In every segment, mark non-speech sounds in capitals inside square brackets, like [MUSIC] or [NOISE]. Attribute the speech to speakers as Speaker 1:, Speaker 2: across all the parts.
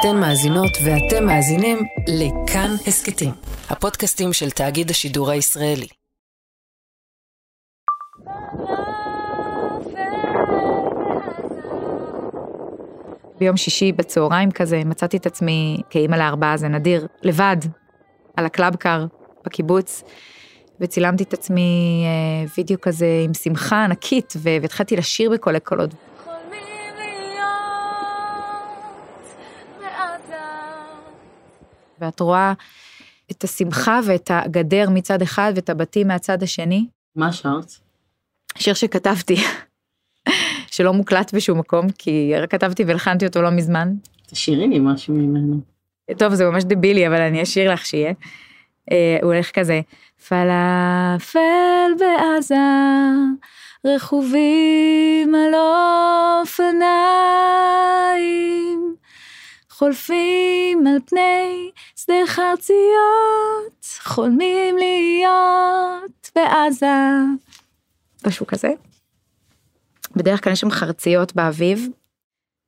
Speaker 1: אתן מאזינות ואתם מאזינים לכאן הסכתים, הפודקאסטים של תאגיד השידור הישראלי.
Speaker 2: ביום שישי בצהריים כזה מצאתי את עצמי כאימא לארבעה, זה נדיר, לבד, על ה Club Car בקיבוץ, וצילמתי את עצמי אה, וידאו כזה עם שמחה ענקית, והתחלתי לשיר בקולי קולות. ואת רואה את השמחה ואת הגדר מצד אחד ואת הבתים מהצד השני.
Speaker 3: מה שרת?
Speaker 2: שיר שכתבתי, [LAUGHS] שלא מוקלט בשום מקום, כי רק כתבתי והלחנתי אותו לא מזמן.
Speaker 3: תשאירי לי משהו ממנו.
Speaker 2: טוב, זה ממש דבילי, אבל אני אשאיר לך שיהיה. אה, הוא הולך כזה, פלאפל בעזה, רכובים על אופניים, חולפים על פני שדה חרציות, חולמים להיות בעזה. משהו כזה. בדרך כלל יש שם חרציות באביב.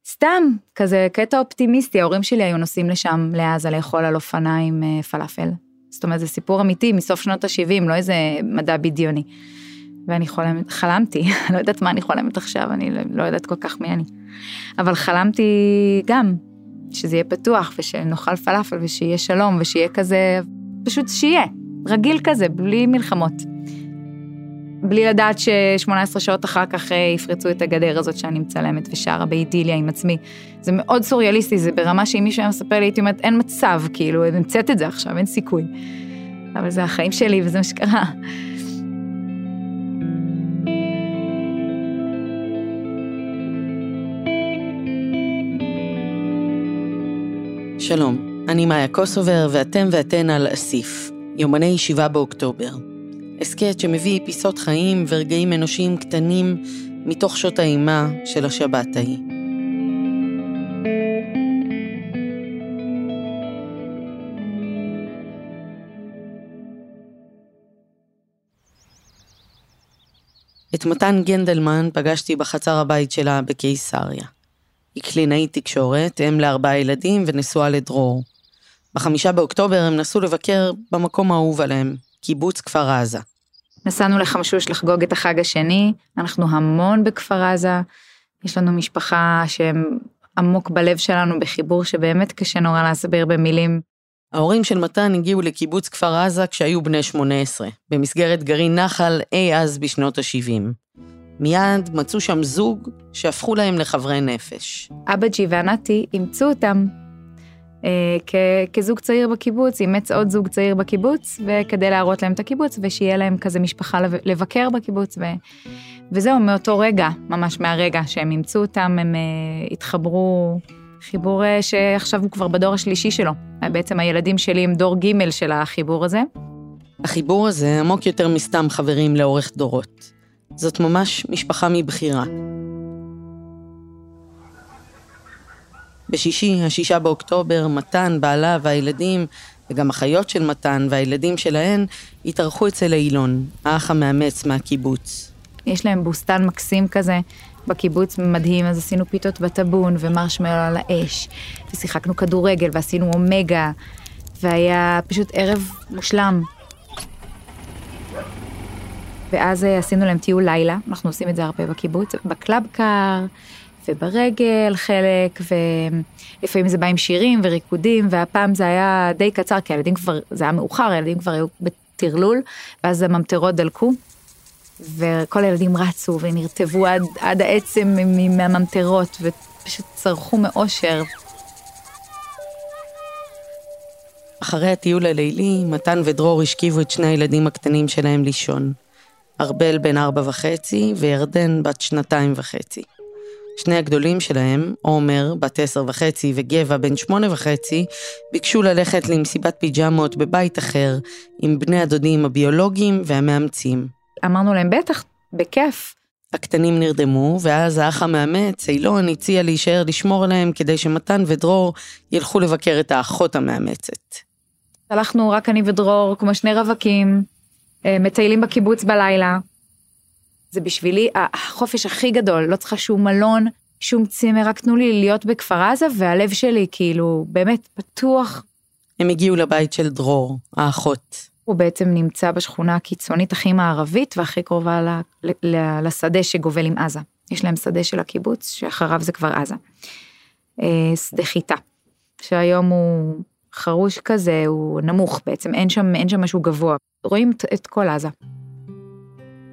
Speaker 2: סתם, כזה קטע אופטימיסטי, ההורים שלי היו נוסעים לשם, לעזה, לאכול על אופניים אה, פלאפל. זאת אומרת, זה סיפור אמיתי מסוף שנות ה-70, לא איזה מדע בדיוני. ואני חולמת, חלמתי, [LAUGHS] לא יודעת מה אני חולמת עכשיו, אני לא יודעת כל כך מי אני. אבל חלמתי גם שזה יהיה פתוח, ושנאכל פלאפל, ושיהיה שלום, ושיהיה כזה, פשוט שיהיה, רגיל כזה, בלי מלחמות. בלי לדעת ש-18 שעות אחר כך אה, יפרצו את הגדר הזאת שאני מצלמת ושרה באידיליה עם עצמי. זה מאוד סוריאליסטי, זה ברמה שאם מישהו היה מספר לי, הייתי אומרת, אין מצב, כאילו, המצאת את זה עכשיו, אין סיכוי. אבל זה החיים שלי וזה מה שקרה.
Speaker 3: שלום, אני מאיה קוסובר ואתם ואתן על אסיף, יומני 7 באוקטובר. הסכת שמביא פיסות חיים ורגעים אנושיים קטנים מתוך שעות האימה של השבת ההיא. את מתן גנדלמן פגשתי בחצר הבית שלה בקיסריה. היא קלינאית תקשורת, אם לארבעה ילדים ונשואה לדרור. בחמישה באוקטובר הם נסעו לבקר במקום האהוב עליהם, קיבוץ כפר עזה.
Speaker 2: נסענו לחמשוש לחגוג את החג השני, אנחנו המון בכפר עזה, יש לנו משפחה שהם עמוק בלב שלנו בחיבור שבאמת קשה נורא להסביר במילים.
Speaker 3: ההורים של מתן הגיעו לקיבוץ כפר עזה כשהיו בני 18, במסגרת גרעין נחל אי אז בשנות ה-70. מיד מצאו שם זוג שהפכו להם לחברי נפש.
Speaker 2: אבא ג'י וענתי אימצו אותם אה, כזוג צעיר בקיבוץ, אימץ עוד זוג צעיר בקיבוץ, וכדי להראות להם את הקיבוץ, ושיהיה להם כזה משפחה לבקר בקיבוץ, ו... וזהו, מאותו רגע, ממש מהרגע שהם אימצו אותם, הם uh, התחברו חיבור uh, שעכשיו הוא כבר בדור השלישי שלו. בעצם הילדים שלי הם דור ג' של החיבור הזה.
Speaker 3: החיבור הזה עמוק יותר מסתם חברים לאורך דורות. זאת ממש משפחה מבחירה. בשישי, השישה באוקטובר, מתן, בעלה והילדים, וגם אחיות של מתן והילדים שלהן, התארחו אצל אילון, האח המאמץ מהקיבוץ.
Speaker 2: יש להם בוסתן מקסים כזה בקיבוץ, מדהים, אז עשינו פיתות בטאבון ומרשמלו על האש, ושיחקנו כדורגל ועשינו אומגה, והיה פשוט ערב מושלם. ואז אה, עשינו להם טיול לילה, אנחנו עושים את זה הרבה בקיבוץ, ב Club Car. וברגל חלק, ולפעמים זה בא עם שירים וריקודים, והפעם זה היה די קצר, כי הילדים כבר, זה היה מאוחר, הילדים כבר היו בטרלול, ואז הממטרות דלקו, וכל הילדים רצו ונרטבו עד, עד העצם מהממטרות, ופשוט צרחו מאושר.
Speaker 3: אחרי הטיול הלילי, מתן ודרור השכיבו את שני הילדים הקטנים שלהם לישון. ארבל בן ארבע וחצי וירדן בת שנתיים וחצי. שני הגדולים שלהם, עומר, בת עשר וחצי, וגבע, בן שמונה וחצי, ביקשו ללכת למסיבת פיג'מות בבית אחר, עם בני הדודים הביולוגיים והמאמצים.
Speaker 2: אמרנו להם, בטח, בכיף.
Speaker 3: הקטנים נרדמו, ואז האח המאמץ, אילון, הציע להישאר לשמור עליהם כדי שמתן ודרור ילכו לבקר את האחות המאמצת.
Speaker 2: הלכנו רק אני ודרור, כמו שני רווקים, מטיילים בקיבוץ בלילה, זה בשבילי החופש הכי גדול, לא צריכה שום מלון, שום צימר, רק תנו לי להיות בכפר עזה, והלב שלי כאילו באמת פתוח.
Speaker 3: הם הגיעו לבית של דרור, האחות.
Speaker 2: הוא בעצם נמצא בשכונה הקיצונית הכי מערבית והכי קרובה ל, ל, לשדה שגובל עם עזה. יש להם שדה של הקיבוץ, שאחריו זה כבר עזה. אה, שדה חיטה, שהיום הוא חרוש כזה, הוא נמוך בעצם, אין שם, אין שם משהו גבוה. רואים את כל עזה.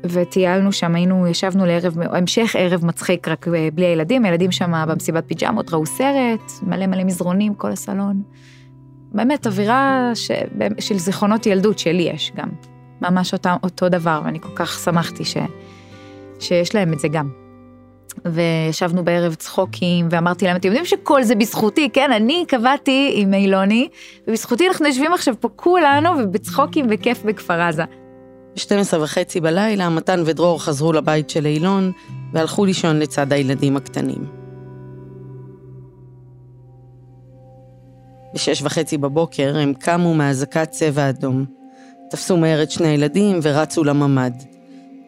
Speaker 2: וטיילנו שם, היינו, ישבנו לערב, המשך ערב מצחיק רק בלי הילדים, הילדים שם במסיבת פיג'מות ראו סרט, מלא מלא מזרונים, כל הסלון. באמת אווירה ש... של זיכרונות ילדות שלי יש גם. ממש אותה, אותו דבר, ואני כל כך שמחתי ש... שיש להם את זה גם. וישבנו בערב צחוקים, ואמרתי להם, אתם יודעים שכל זה בזכותי, כן? אני קבעתי עם אילוני, ובזכותי אנחנו יושבים עכשיו פה כולנו, ובצחוקים וכיף בכפר עזה.
Speaker 3: ב-12 וחצי בלילה, מתן ודרור חזרו לבית של אילון, והלכו לישון לצד הילדים הקטנים. בשש וחצי בבוקר הם קמו מאזעקת צבע אדום. תפסו מהר את שני הילדים ורצו לממ"ד.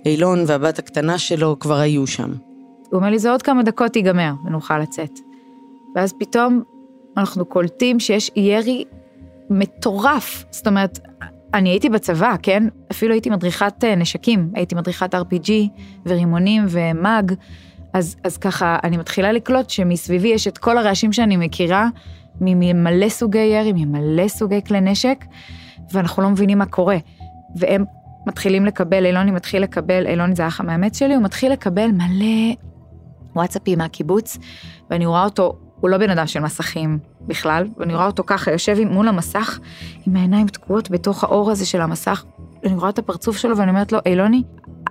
Speaker 3: אילון והבת הקטנה שלו כבר היו שם.
Speaker 2: הוא אומר לי, זה עוד כמה דקות ייגמר ונוכל לצאת. ואז פתאום אנחנו קולטים שיש ירי מטורף. זאת אומרת, אני הייתי בצבא, כן? אפילו הייתי מדריכת אה, נשקים, הייתי מדריכת RPG ורימונים ומאג, אז, אז ככה אני מתחילה לקלוט שמסביבי יש את כל הרעשים שאני מכירה, ממלא סוגי ירי, ממלא סוגי כלי נשק, ואנחנו לא מבינים מה קורה. והם מתחילים לקבל, אילוני מתחיל לקבל, אילוני זה האח המאמץ שלי, הוא מתחיל לקבל מלא וואטסאפים מהקיבוץ, ואני רואה אותו, הוא לא בן אדם של מסכים בכלל, ואני רואה אותו ככה, יושב מול המסך, עם העיניים תקועות בתוך האור הזה של המסך, אני רואה את הפרצוף שלו ואני אומרת לו, אילוני,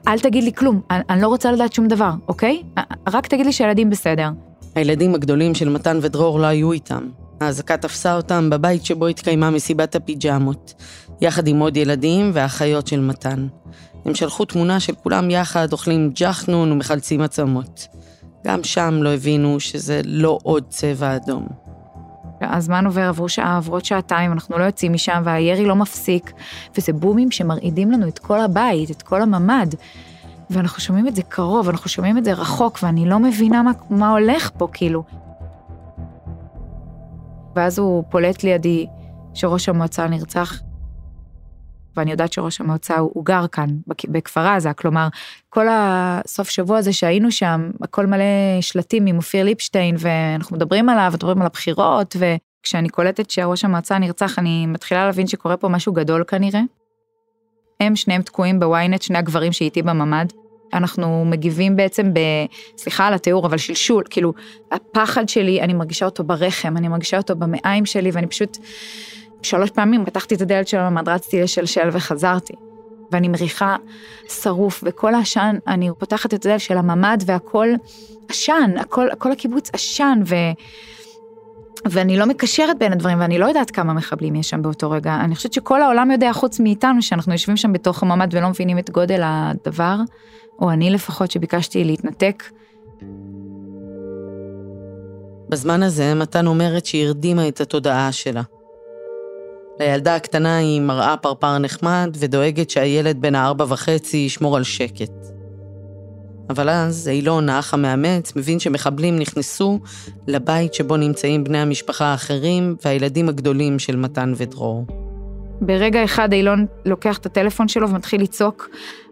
Speaker 2: אל תגיד לי כלום, אני, אני לא רוצה לדעת שום דבר, אוקיי? רק תגיד לי שהילדים בסדר.
Speaker 3: הילדים הגדולים של מתן ודרור לא היו איתם. האזעקה תפסה אותם בבית שבו התקיימה מסיבת הפיג'מות, יחד עם עוד ילדים ואחיות של מתן. הם שלחו תמונה של כולם יחד, אוכלים ג'חנון ומחלצים עצמות. גם שם לא הבינו שזה לא עוד צבע אדום.
Speaker 2: הזמן עובר, עברו שעה, עברות שעתיים, אנחנו לא יוצאים משם והירי לא מפסיק, וזה בומים שמרעידים לנו את כל הבית, את כל הממ"ד. ואנחנו שומעים את זה קרוב, אנחנו שומעים את זה רחוק, ואני לא מבינה מה, מה הולך פה, כאילו. ואז הוא פולט לידי שראש המועצה נרצח, ואני יודעת שראש המועצה הוא, הוא גר כאן, בכפר עזה, כלומר, כל הסוף שבוע הזה שהיינו שם, הכל מלא שלטים עם אופיר ליפשטיין, ואנחנו מדברים עליו, מדברים על הבחירות, וכשאני קולטת שראש המועצה נרצח, אני מתחילה להבין שקורה פה משהו גדול כנראה. הם שניהם תקועים בוויינט, שני הגברים שאיתי בממ"ד. אנחנו מגיבים בעצם ב... סליחה על התיאור, אבל שלשול, כאילו, הפחד שלי, אני מרגישה אותו ברחם, אני מרגישה אותו במעיים שלי, ואני פשוט... שלוש פעמים פתחתי את הדלת של הממ"ד, רצתי לשלשל וחזרתי. ואני מריחה שרוף, וכל העשן, אני פותחת את הדלת של הממ"ד והכל עשן, הכל, הכל הקיבוץ עשן, ו... ואני לא מקשרת בין הדברים, ואני לא יודעת כמה מחבלים יש שם באותו רגע. אני חושבת שכל העולם יודע, חוץ מאיתנו, שאנחנו יושבים שם בתוך הממ"ד ולא מבינים את גודל הדבר, או אני לפחות, שביקשתי להתנתק.
Speaker 3: בזמן הזה, מתן אומרת שהיא הרדימה את התודעה שלה. לילדה הקטנה היא מראה פרפר נחמד ודואגת שהילד בן הארבע וחצי ישמור על שקט. אבל אז אילון, האח המאמץ, מבין שמחבלים נכנסו לבית שבו נמצאים בני המשפחה האחרים והילדים הגדולים של מתן ודרור.
Speaker 2: ברגע אחד אילון לוקח את הטלפון שלו ומתחיל לצעוק,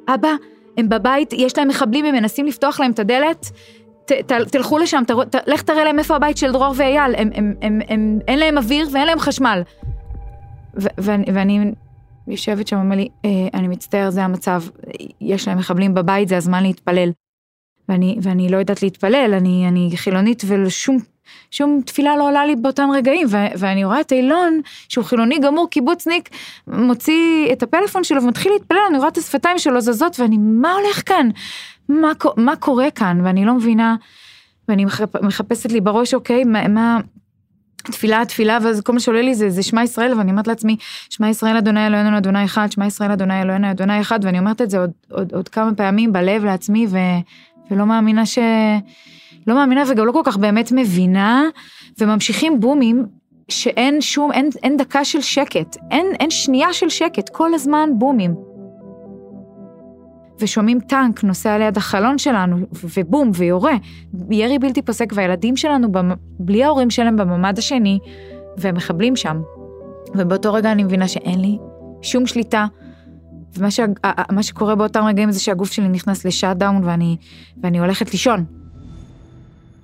Speaker 2: אבא, הם בבית, יש להם מחבלים, הם מנסים לפתוח להם את הדלת, ת, ת, תלכו לשם, ת, ת, לך תראה להם איפה הבית של דרור ואייל, הם, הם, הם, הם, אין להם אוויר ואין להם חשמל. ואני, ואני יושבת שם, אומר לי, אה, אני מצטער, זה המצב, יש להם מחבלים בבית, זה הזמן להתפלל. ואני, ואני לא יודעת להתפלל, אני, אני חילונית ושום שום תפילה לא עולה לי באותם רגעים, ו- ואני רואה את אילון, שהוא חילוני גמור, קיבוצניק, מוציא את הפלאפון שלו ומתחיל להתפלל, אני רואה את השפתיים שלו זזות, ואני, מה הולך כאן? מה, מה קורה כאן? ואני לא מבינה, ואני מחפשת לי בראש, אוקיי, מה, מה תפילה, תפילה, ואז כל מה שעולה לי זה, זה שמע ישראל, ואני אומרת לעצמי, שמע ישראל אדוני אלוהינו אדוני אחד, שמע ישראל אדוני אלוהינו אדוני אחד, ואני אומרת את זה עוד, עוד, עוד כמה פעמים בלב לעצמי, ו, ולא מאמינה ש... לא מאמינה וגם לא כל כך באמת מבינה, וממשיכים בומים שאין שום, אין, אין דקה של שקט, אין, אין שנייה של שקט, כל הזמן בומים. ושומעים טנק נוסע ליד החלון שלנו, ובום, ויורה. ירי בלתי פוסק, והילדים שלנו, בלי ההורים שלהם בממ"ד השני, ומחבלים שם. ובאותו רגע אני מבינה שאין לי שום שליטה. ומה ש... שקורה באותם רגעים זה שהגוף שלי נכנס לשאט דאון ואני, ואני הולכת לישון.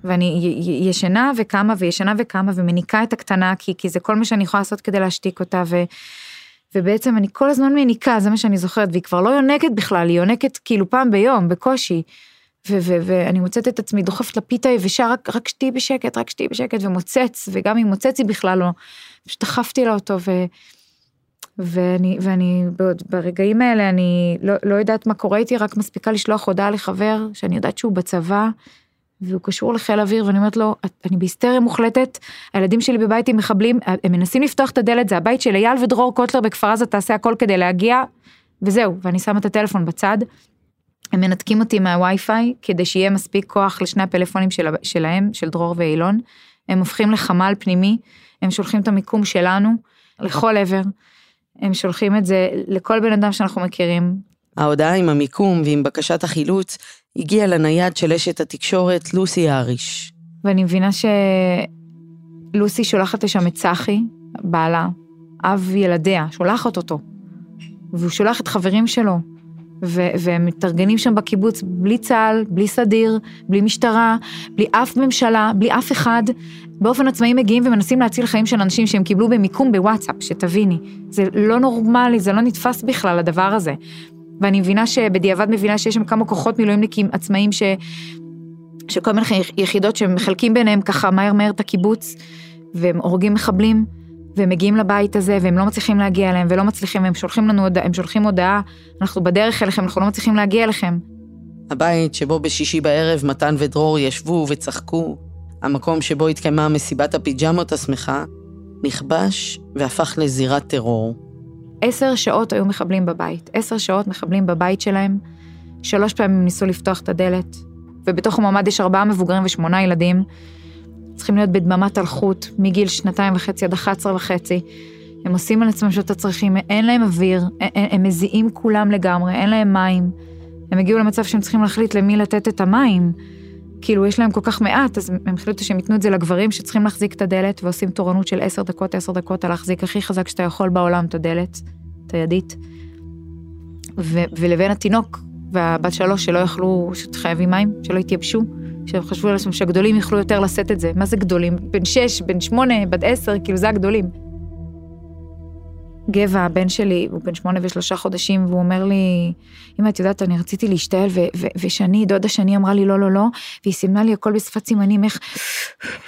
Speaker 2: ואני ישנה וקמה וישנה וקמה ומניקה את הקטנה כי, כי זה כל מה שאני יכולה לעשות כדי להשתיק אותה ו, ובעצם אני כל הזמן מניקה זה מה שאני זוכרת והיא כבר לא יונקת בכלל היא יונקת כאילו פעם ביום בקושי. ואני מוצאת את עצמי דוחפת לפיתה יבשה רק, רק שתהיי בשקט רק שתהיי בשקט ומוצץ וגם אם מוצץ היא בכלל לא. פשוט דחפתי לה אותו ו... ואני, ואני ברגעים האלה אני לא, לא יודעת מה קורה איתי, רק מספיקה לשלוח הודעה לחבר שאני יודעת שהוא בצבא, והוא קשור לחיל אוויר, ואני אומרת לו, אני בהיסטריה מוחלטת, הילדים שלי בבית עם מחבלים, הם מנסים לפתוח את הדלת, זה הבית של אייל ודרור קוטלר בכפר עזה, תעשה הכל כדי להגיע, וזהו, ואני שמה את הטלפון בצד. הם מנתקים אותי מהווי-פיי, כדי שיהיה מספיק כוח לשני הפלאפונים של, שלהם, של דרור ואילון. הם הופכים לחמ"ל פנימי, הם שולחים את המיקום שלנו לכל עבר. הם שולחים את זה לכל בן אדם שאנחנו מכירים.
Speaker 3: ההודעה עם המיקום ועם בקשת החילוץ הגיעה לנייד של אשת התקשורת לוסי האריש.
Speaker 2: ואני מבינה שלוסי שולחת לשם את צחי, בעלה, אב ילדיה, שולחת אותו. והוא שולח את חברים שלו, ו- והם מתארגנים שם בקיבוץ בלי צה"ל, בלי סדיר, בלי משטרה, בלי אף ממשלה, בלי אף אחד. באופן עצמאי מגיעים ומנסים להציל חיים של אנשים שהם קיבלו במיקום בוואטסאפ, שתביני. זה לא נורמלי, זה לא נתפס בכלל הדבר הזה. ואני מבינה שבדיעבד מבינה שיש שם כמה כוחות מילואימניקים עצמאיים ש... שכל מיני יחידות שמחלקים ביניהם ככה מהר מהר את הקיבוץ, והם הורגים מחבלים. והם מגיעים לבית הזה והם לא מצליחים להגיע אליהם ולא מצליחים, הם שולחים לנו הודעה, הם שולחים הודעה, אנחנו בדרך אליכם, אנחנו לא מצליחים להגיע אליכם.
Speaker 3: הבית שבו בשישי בערב מתן ודרור ישבו וצחקו, המקום שבו התקיימה מסיבת הפיג'מות השמחה, נכבש והפך לזירת טרור.
Speaker 2: עשר שעות היו מחבלים בבית, עשר שעות מחבלים בבית שלהם, שלוש פעמים ניסו לפתוח את הדלת, ובתוך המעמד יש ארבעה מבוגרים ושמונה ילדים, צריכים להיות בדממת אלחוט מגיל שנתיים וחצי עד 11 וחצי. הם עושים על עצמם שאתה צריכים, אין להם אוויר, הם, הם מזיעים כולם לגמרי, אין להם מים. הם הגיעו למצב שהם צריכים להחליט למי לתת את המים. כאילו, יש להם כל כך מעט, אז הם החליטו שהם ייתנו את זה לגברים שצריכים להחזיק את הדלת, ועושים תורנות של עשר דקות, עשר דקות, על להחזיק הכי חזק שאתה יכול בעולם את הדלת, את הידית. ו- ולבין התינוק והבת שלוש שלא יכלו, שחייבים מים, שלא התייבשו. שהם חשבו על עצמם שהגדולים יוכלו יותר לשאת את זה. מה זה גדולים? בן שש, בן שמונה, בת עשר, כאילו זה הגדולים. גבע, הבן שלי, הוא בן שמונה ושלושה חודשים, והוא אומר לי, אמא, את יודעת, אני רציתי להשתעל, ושני, דודה שני אמרה לי לא, לא, לא, והיא סימנה לי הכל בשפת סימנים, איך,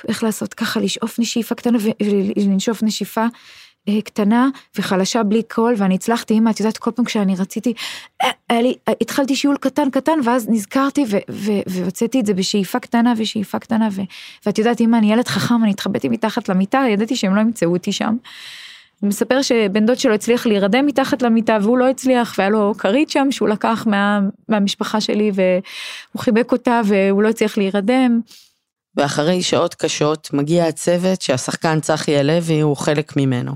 Speaker 2: איך לעשות ככה, לשאוף נשיפה קטנה ולנשוף נשיפה. אה, קטנה וחלשה בלי קול ואני הצלחתי אמא את יודעת כל פעם כשאני רציתי אה, לי התחלתי שיעול קטן קטן ואז נזכרתי והוצאתי את זה בשאיפה קטנה ושאיפה קטנה ו, ואת יודעת אמא אני ילד חכם אני התחבאתי מתחת למיטה ידעתי שהם לא ימצאו אותי שם. הוא מספר שבן דוד שלו הצליח להירדם מתחת למיטה והוא לא הצליח והיה לו כרית שם שהוא לקח מה, מהמשפחה שלי והוא חיבק אותה והוא לא הצליח להירדם.
Speaker 3: ואחרי שעות קשות מגיע הצוות שהשחקן צחי הלוי הוא חלק ממנו.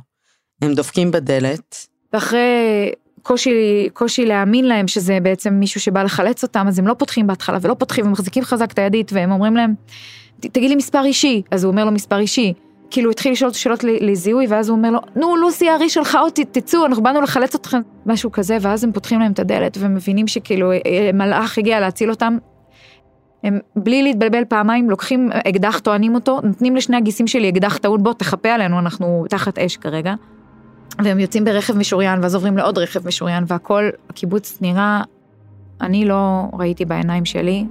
Speaker 3: הם דופקים בדלת.
Speaker 2: ואחרי קושי, קושי להאמין להם שזה בעצם מישהו שבא לחלץ אותם, אז הם לא פותחים בהתחלה ולא פותחים, הם מחזיקים חזק את הידית והם אומרים להם, תגיד לי מספר אישי, אז הוא אומר לו מספר אישי. כאילו התחיל לשאול שאלות לזיהוי ואז הוא אומר לו, נו לוסי הארי שלחה אותי, תצאו, אנחנו באנו לחלץ אתכם, משהו כזה, ואז הם פותחים להם את הדלת ומבינים שכאילו אה, אה, מלאך הגיע להציל אותם. הם בלי להתבלבל פעמיים לוקחים אקדח, טוענים אותו, נותנים לשני הגיסים שלי אקדח טעון, בוא תחפה עלינו, אנחנו תחת אש כרגע. והם יוצאים ברכב משוריין, ואז עוברים לעוד רכב משוריין, והכל, הקיבוץ נראה, אני לא ראיתי בעיניים שלי,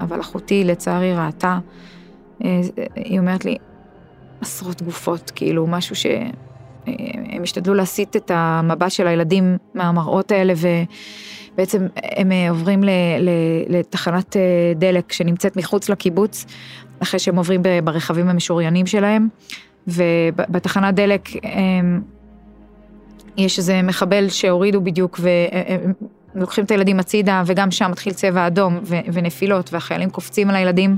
Speaker 2: אבל אחותי לצערי ראתה, אה, היא אומרת לי, עשרות גופות, כאילו משהו שהם אה, השתדלו להסיט את המבט של הילדים מהמראות האלה, ובעצם הם אה, עוברים לתחנת דלק שנמצאת מחוץ לקיבוץ, אחרי שהם עוברים ברכבים המשוריינים שלהם, ובתחנת דלק הם יש איזה מחבל שהורידו בדיוק ולוקחים את הילדים הצידה וגם שם מתחיל צבע אדום ונפילות והחיילים קופצים על הילדים.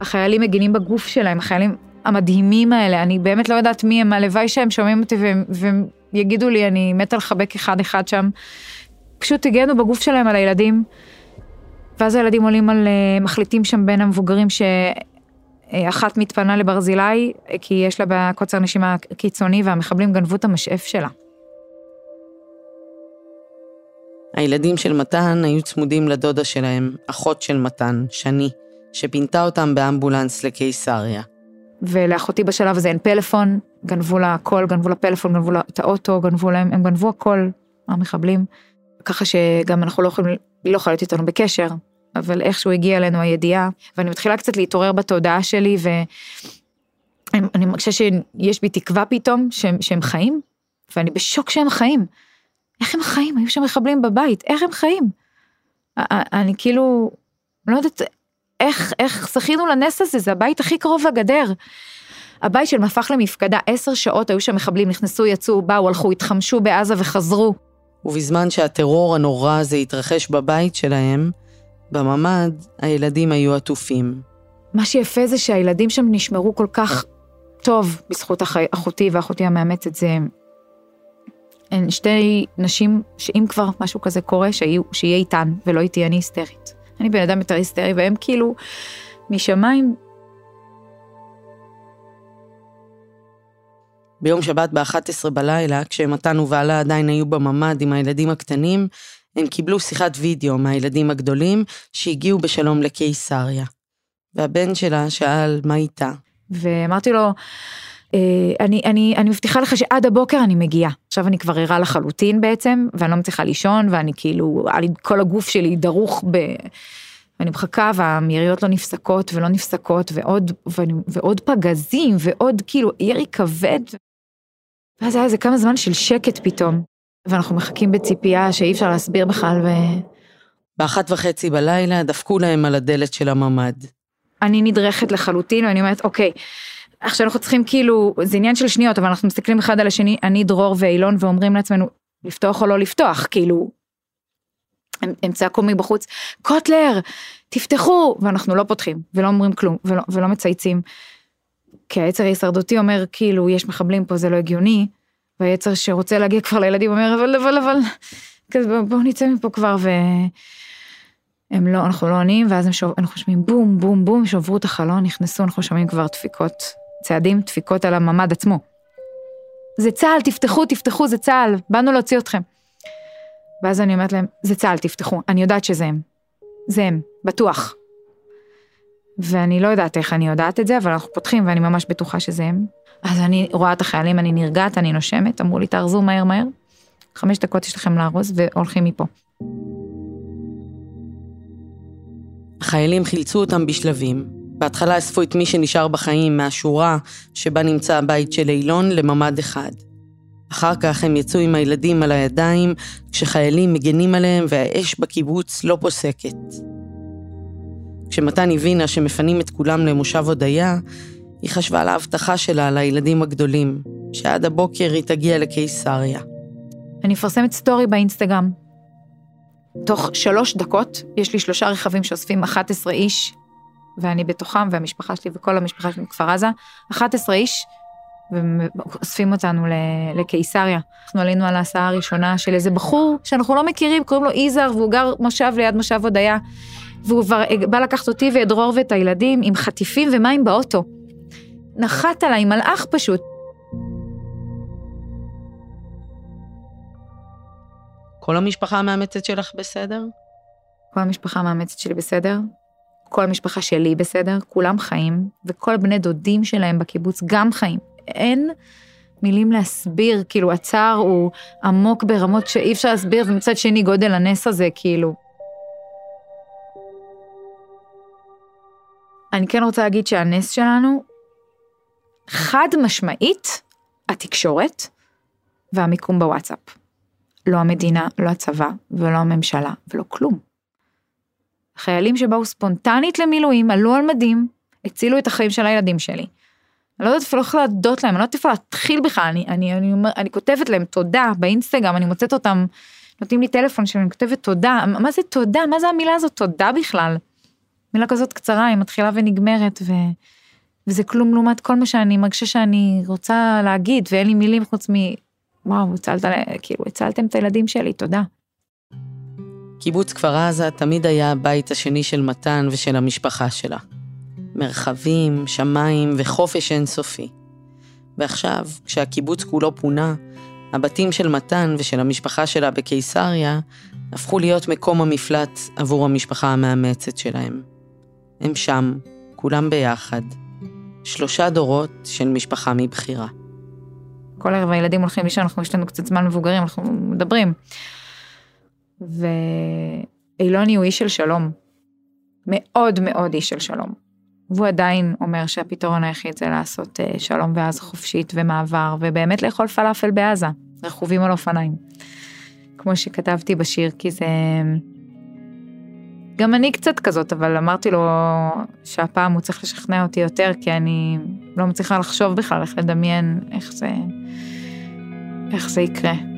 Speaker 2: החיילים מגינים בגוף שלהם, החיילים המדהימים האלה, אני באמת לא יודעת מי הם, הלוואי שהם שומעים אותי והם, והם יגידו לי, אני מתה לחבק אחד אחד שם. פשוט הגנו בגוף שלהם על הילדים. ואז הילדים עולים על, אה, מחליטים שם בין המבוגרים שאחת מתפנה לברזילי, כי יש לה בקוצר נשימה קיצוני, והמחבלים גנבו את המשאף שלה.
Speaker 3: הילדים של מתן היו צמודים לדודה שלהם, אחות של מתן, שני, שפינתה אותם באמבולנס לקיסריה.
Speaker 2: ולאחותי בשלב הזה אין פלאפון, גנבו לה הכל, גנבו לה פלאפון, גנבו לה את האוטו, גנבו להם, הם גנבו הכל, המחבלים. ככה שגם אנחנו לא יכולים, היא לא יכולה להיות איתנו בקשר, אבל איכשהו הגיעה אלינו הידיעה, ואני מתחילה קצת להתעורר בתודעה שלי, ואני מרגישה שיש בי תקווה פתאום שהם, שהם חיים, ואני בשוק שהם חיים. איך הם חיים? היו שם מחבלים בבית, איך הם חיים? אני כאילו, לא יודעת איך, איך זכינו לנס הזה, זה הבית הכי קרוב לגדר. הבית שלהם הפך למפקדה, עשר שעות היו שם מחבלים, נכנסו, יצאו, באו, הלכו, התחמשו בעזה וחזרו.
Speaker 3: ובזמן שהטרור הנורא הזה התרחש בבית שלהם, בממ"ד הילדים היו עטופים.
Speaker 2: מה שיפה זה שהילדים שם נשמרו כל כך טוב בזכות אח... אחותי ואחותי המאמצת, זה הן שתי נשים שאם כבר משהו כזה קורה, שיהיו, שיהיה איתן ולא איתי, אני היסטרית. אני בן אדם יותר היסטרי, והם כאילו משמיים.
Speaker 3: ביום שבת ב-11 בלילה, כשמתן ובעלה עדיין היו בממ"ד עם הילדים הקטנים, הם קיבלו שיחת וידאו מהילדים הגדולים שהגיעו בשלום לקיסריה. והבן שלה שאל מה איתה.
Speaker 2: ואמרתי לו, אני, אני, אני מבטיחה לך שעד הבוקר אני מגיעה. עכשיו אני כבר ערה לחלוטין בעצם, ואני לא מצליחה לישון, ואני כאילו, כל הגוף שלי דרוך ב... ואני מחכה והמיריות לא נפסקות ולא נפסקות ועוד, ואני, ועוד פגזים ועוד כאילו ירי כבד. ואז היה איזה כמה זמן של שקט פתאום, ואנחנו מחכים בציפייה שאי אפשר להסביר בכלל ו...
Speaker 3: באחת וחצי בלילה דפקו להם על הדלת של הממ"ד.
Speaker 2: אני נדרכת לחלוטין ואני אומרת אוקיי, עכשיו אנחנו צריכים כאילו, זה עניין של שניות, אבל אנחנו מסתכלים אחד על השני, אני, דרור ואילון, ואומרים לעצמנו, לפתוח או לא לפתוח, כאילו, הם, הם צעקו מבחוץ, קוטלר, תפתחו, ואנחנו לא פותחים, ולא אומרים כלום, ולא, ולא מצייצים. כי היצר ההישרדותי אומר, כאילו, יש מחבלים פה, זה לא הגיוני, והיצר שרוצה להגיע כבר לילדים אומר, אבל, אבל, אבל, כזה, בואו נצא מפה כבר, ו... הם לא, אנחנו לא עונים, ואז הם שוב, אנחנו שומעים בום, בום, בום, שברו את החלון, נכנסו, אנחנו שומעים כבר דפיקות צעדים, דפיקות על הממ"ד עצמו. זה צה"ל, תפתחו, תפתחו, זה צה"ל, באנו להוציא אתכם. ואז אני אומרת להם, זה צה"ל, תפתחו, אני יודעת שזה הם. זה הם, בטוח. ואני לא יודעת איך אני יודעת את זה, אבל אנחנו פותחים ואני ממש בטוחה שזה הם. אז אני רואה את החיילים, אני נרגעת, אני נושמת, אמרו לי, תארזו מהר מהר. חמש דקות יש לכם לארוז והולכים מפה.
Speaker 3: החיילים חילצו אותם בשלבים, בהתחלה אספו את מי שנשאר בחיים מהשורה שבה נמצא הבית של אילון לממ"ד אחד. אחר כך הם יצאו עם הילדים על הידיים, כשחיילים מגנים עליהם והאש בקיבוץ לא פוסקת. כשמתן הבינה שמפנים את כולם למושב הודיה, היא חשבה על ההבטחה שלה לילדים הגדולים, שעד הבוקר היא תגיע לקיסריה.
Speaker 2: אני מפרסמת סטורי באינסטגרם. תוך שלוש דקות יש לי שלושה רכבים שאוספים 11 איש ואני בתוכם, והמשפחה שלי וכל המשפחה שלי מכפר עזה, 11 איש, ואוספים אותנו לקיסריה. אנחנו עלינו על ההסעה הראשונה של איזה בחור שאנחנו לא מכירים, קוראים לו יזהר, והוא גר מושב ליד מושב הודיה, והוא כבר בא לקחת אותי ואת דרור ואת הילדים עם חטיפים ומים באוטו. נחת עליי, מלאך פשוט.
Speaker 3: כל המשפחה המאמצת שלך בסדר?
Speaker 2: כל המשפחה המאמצת שלי בסדר. כל המשפחה שלי בסדר, כולם חיים, וכל בני דודים שלהם בקיבוץ גם חיים. אין מילים להסביר, כאילו הצער הוא עמוק ברמות שאי אפשר להסביר, ומצד שני גודל הנס הזה, כאילו. אני כן רוצה להגיד שהנס שלנו, חד משמעית, התקשורת והמיקום בוואטסאפ. לא המדינה, לא הצבא ולא הממשלה ולא כלום. חיילים שבאו ספונטנית למילואים, עלו על מדים, הצילו את החיים של הילדים שלי. אני לא יודעת אפילו איך להודות להם, אני לא יודעת איפה להתחיל בכלל, אני, אני, אני, אני, אני כותבת להם תודה באינסטגרם, אני מוצאת אותם, נותנים לי טלפון שאני כותבת תודה, מה זה תודה? מה זה המילה הזאת תודה בכלל? מילה כזאת קצרה, היא מתחילה ונגמרת, ו, וזה כלום לעומת כל מה שאני מרגישה שאני רוצה להגיד, ואין לי מילים חוץ מ... וואו, הצלת, כאילו, הצלתם את הילדים שלי, תודה.
Speaker 3: קיבוץ כפר עזה תמיד היה הבית השני של מתן ושל המשפחה שלה. מרחבים, שמיים וחופש אינסופי. ועכשיו, כשהקיבוץ כולו פונה, הבתים של מתן ושל המשפחה שלה בקיסריה הפכו להיות מקום המפלט עבור המשפחה המאמצת שלהם. הם שם, כולם ביחד. שלושה דורות של משפחה מבחירה.
Speaker 2: כל ערב הילדים הולכים לישון, אנחנו יש לנו קצת זמן מבוגרים, אנחנו מדברים. ואילוני הוא איש של שלום. מאוד מאוד איש של שלום. והוא עדיין אומר שהפתרון היחיד זה לעשות אה, שלום בעזה חופשית ומעבר, ובאמת לאכול פלאפל בעזה, רכובים על אופניים. כמו שכתבתי בשיר, כי זה... גם אני קצת כזאת, אבל אמרתי לו שהפעם הוא צריך לשכנע אותי יותר, כי אני לא מצליחה לחשוב בכלל איך לדמיין איך זה, איך זה יקרה.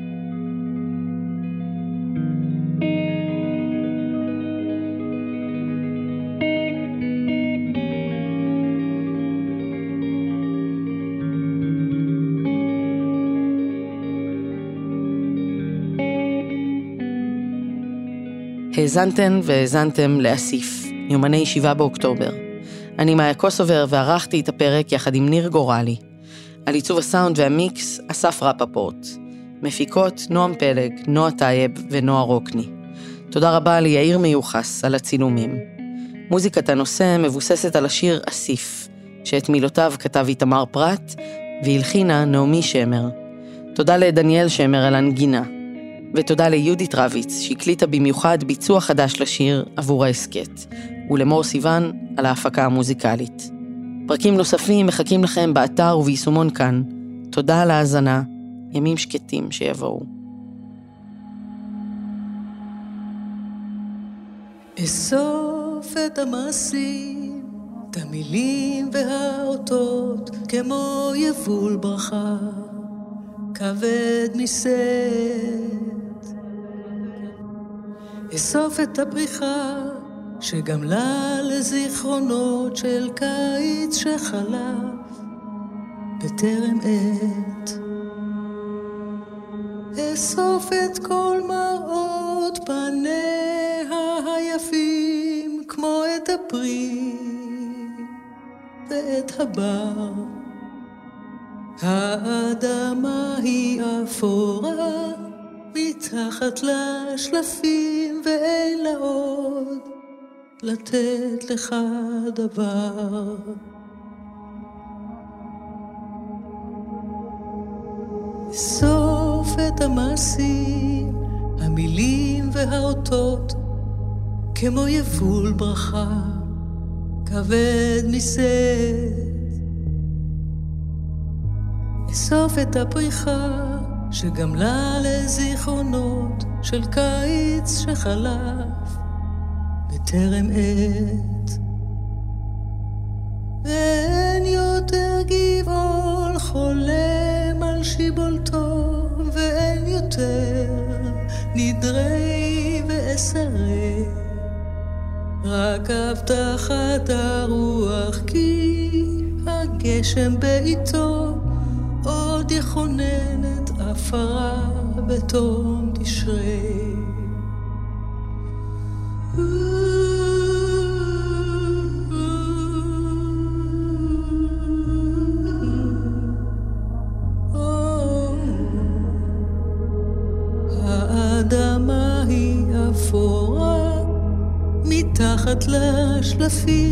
Speaker 3: האזנתן והאזנתם לאסיף, יומני 7 באוקטובר. אני מאיה קוסובר וערכתי את הפרק יחד עם ניר גורלי. על עיצוב הסאונד והמיקס, אסף רפפורט. מפיקות, נועם פלג, נועה טייב ונועה רוקני. תודה רבה ליאיר מיוחס על הצילומים. מוזיקת הנושא מבוססת על השיר אסיף, שאת מילותיו כתב איתמר פרת, והלחינה נעמי שמר. תודה לדניאל שמר על הנגינה. ותודה ליהודית רביץ, שהקליטה במיוחד ביצוע חדש לשיר עבור ההסכת, ולמור סיוון על ההפקה המוזיקלית. פרקים נוספים מחכים לכם באתר וביישומון כאן. תודה על ההאזנה, ימים שקטים שיבואו.
Speaker 4: אסוף את המעשים, את המילים והאותות, כמו יבול ברכה, כבד משאת. אסוף את הפריחה שגמלה לזיכרונות של קיץ שחלף בטרם עת. אסוף את כל מראות פניה היפים כמו את הפרי ואת הבר. האדמה היא אפורה מתחת לשלפים ואין לה עוד לתת לך דבר. סוף את המעשים, המילים והאותות, כמו יבול ברכה, כבד משאת. אסוף את הפריחה שגמלה לזיכרונות של קיץ שחלף בטרם עת. ואין יותר גבעול חולם על שיבולתו, ואין יותר נדרי ואסרי. רק הבטחת הרוח כי הגשם בעיתו עוד עפרה בתום תשרי. האדמה היא אפורה מתחת לשלפים